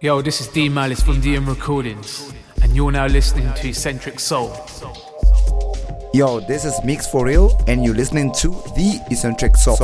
Yo, this is D Malice from DM Recordings, and you're now listening to Eccentric Soul. Yo, this is Mix for Real, and you're listening to the Eccentric Soul.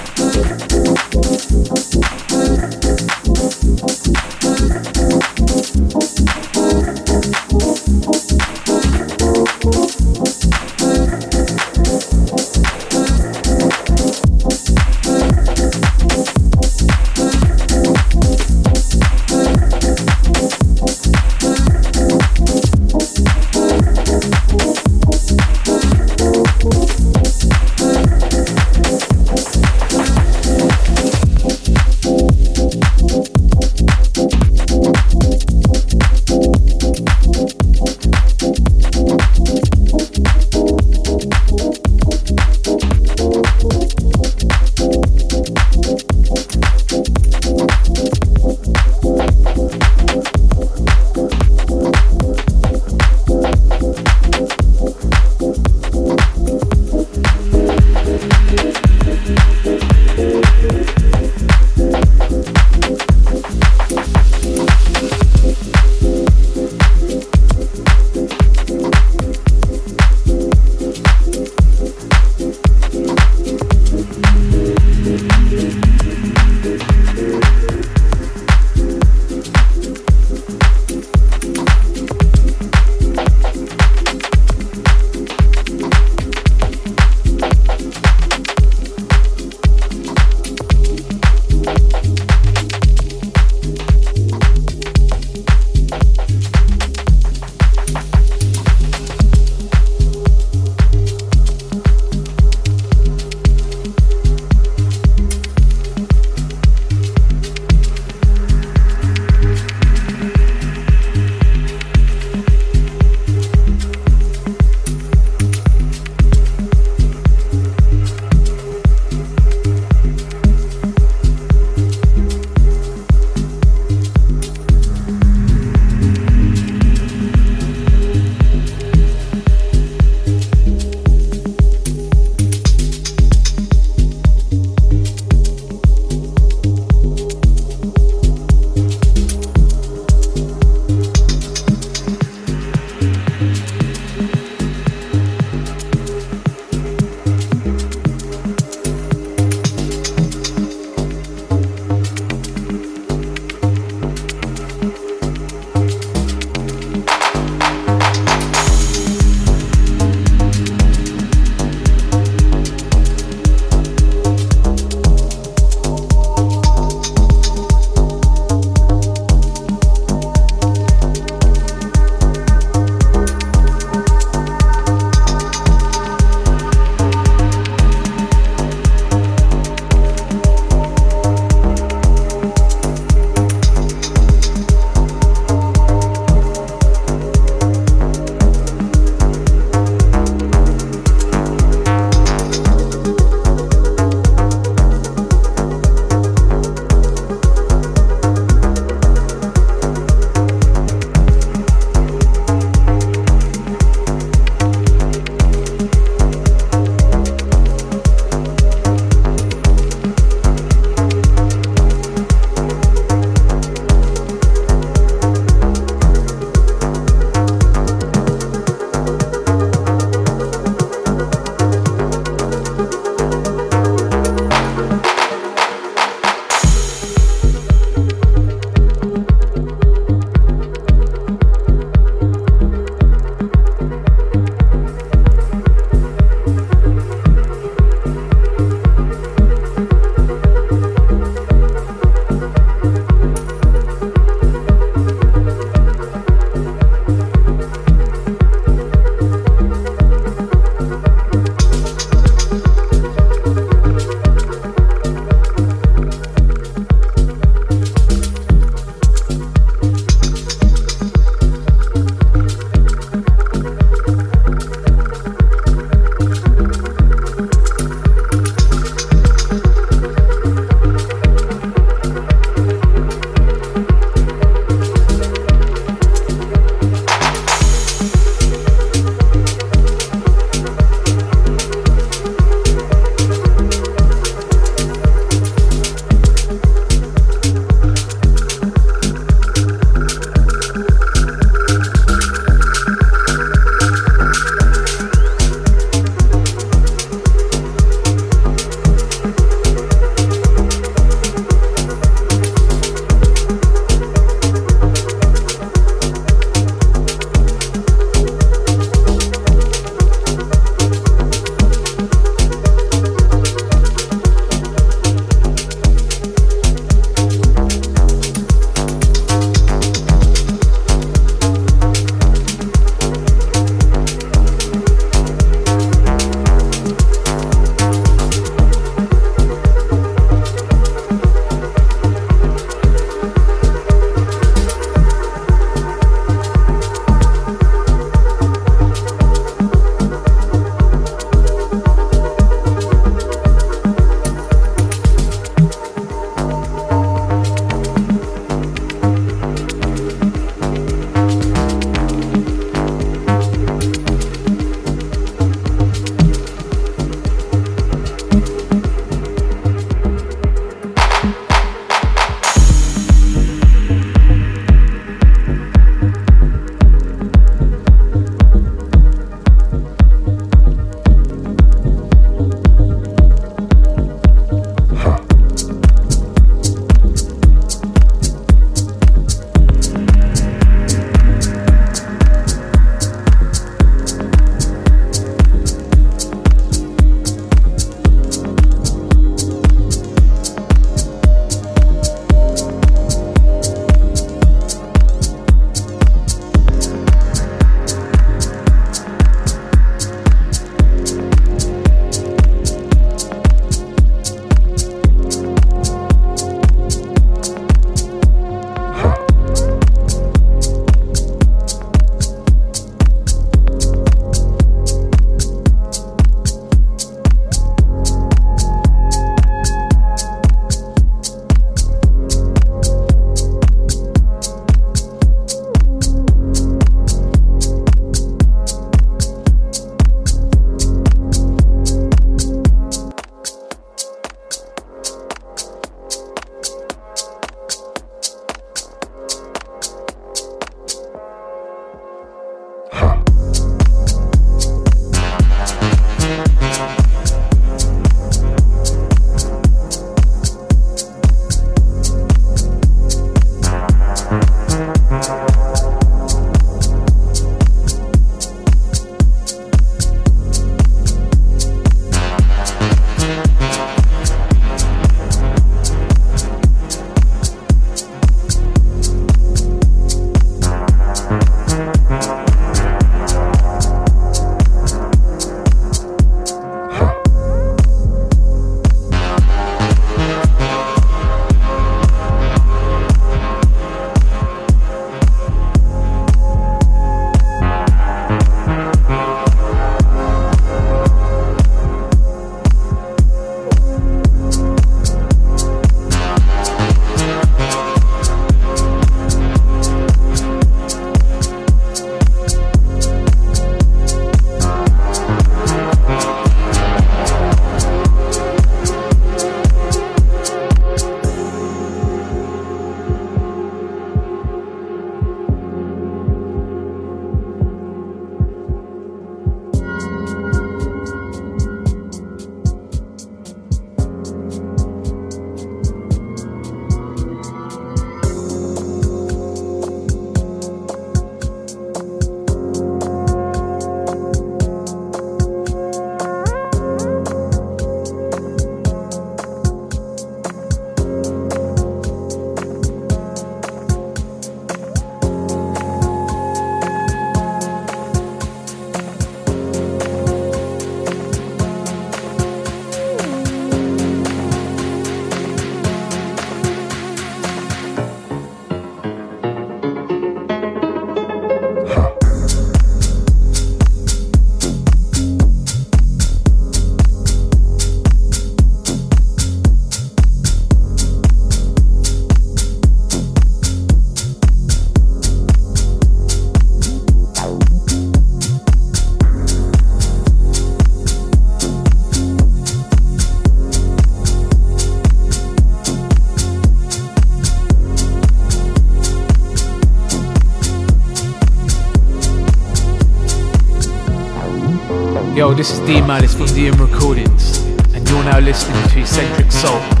This is D Malice from DM Recordings, and you're now listening to Eccentric Soul.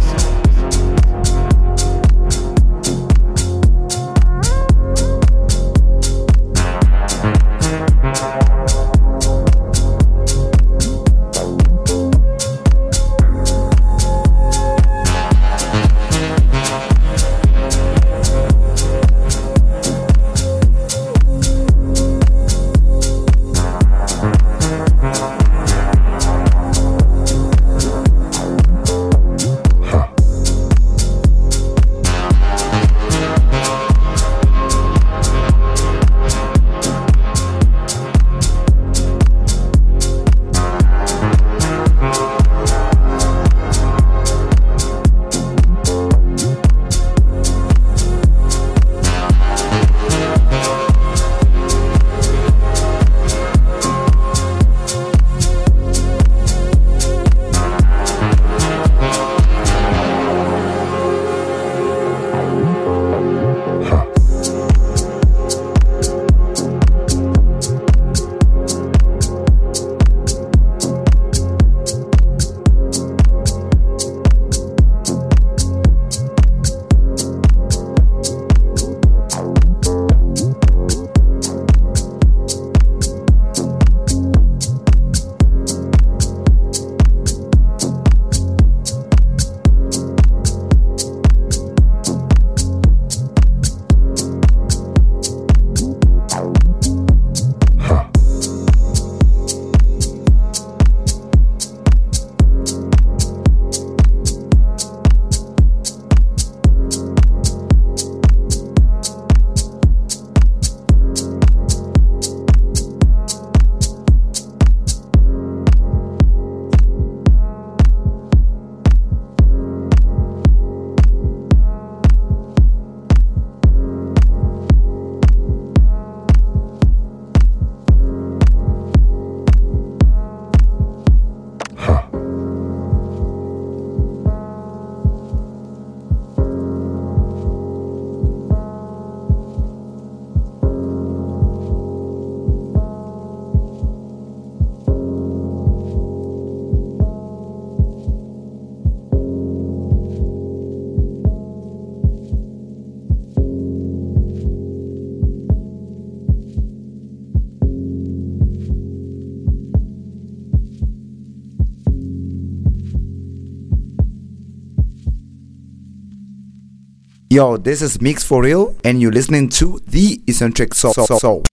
Yo, this is Mix for Real, and you're listening to the Eccentric Soul. Soul. Soul.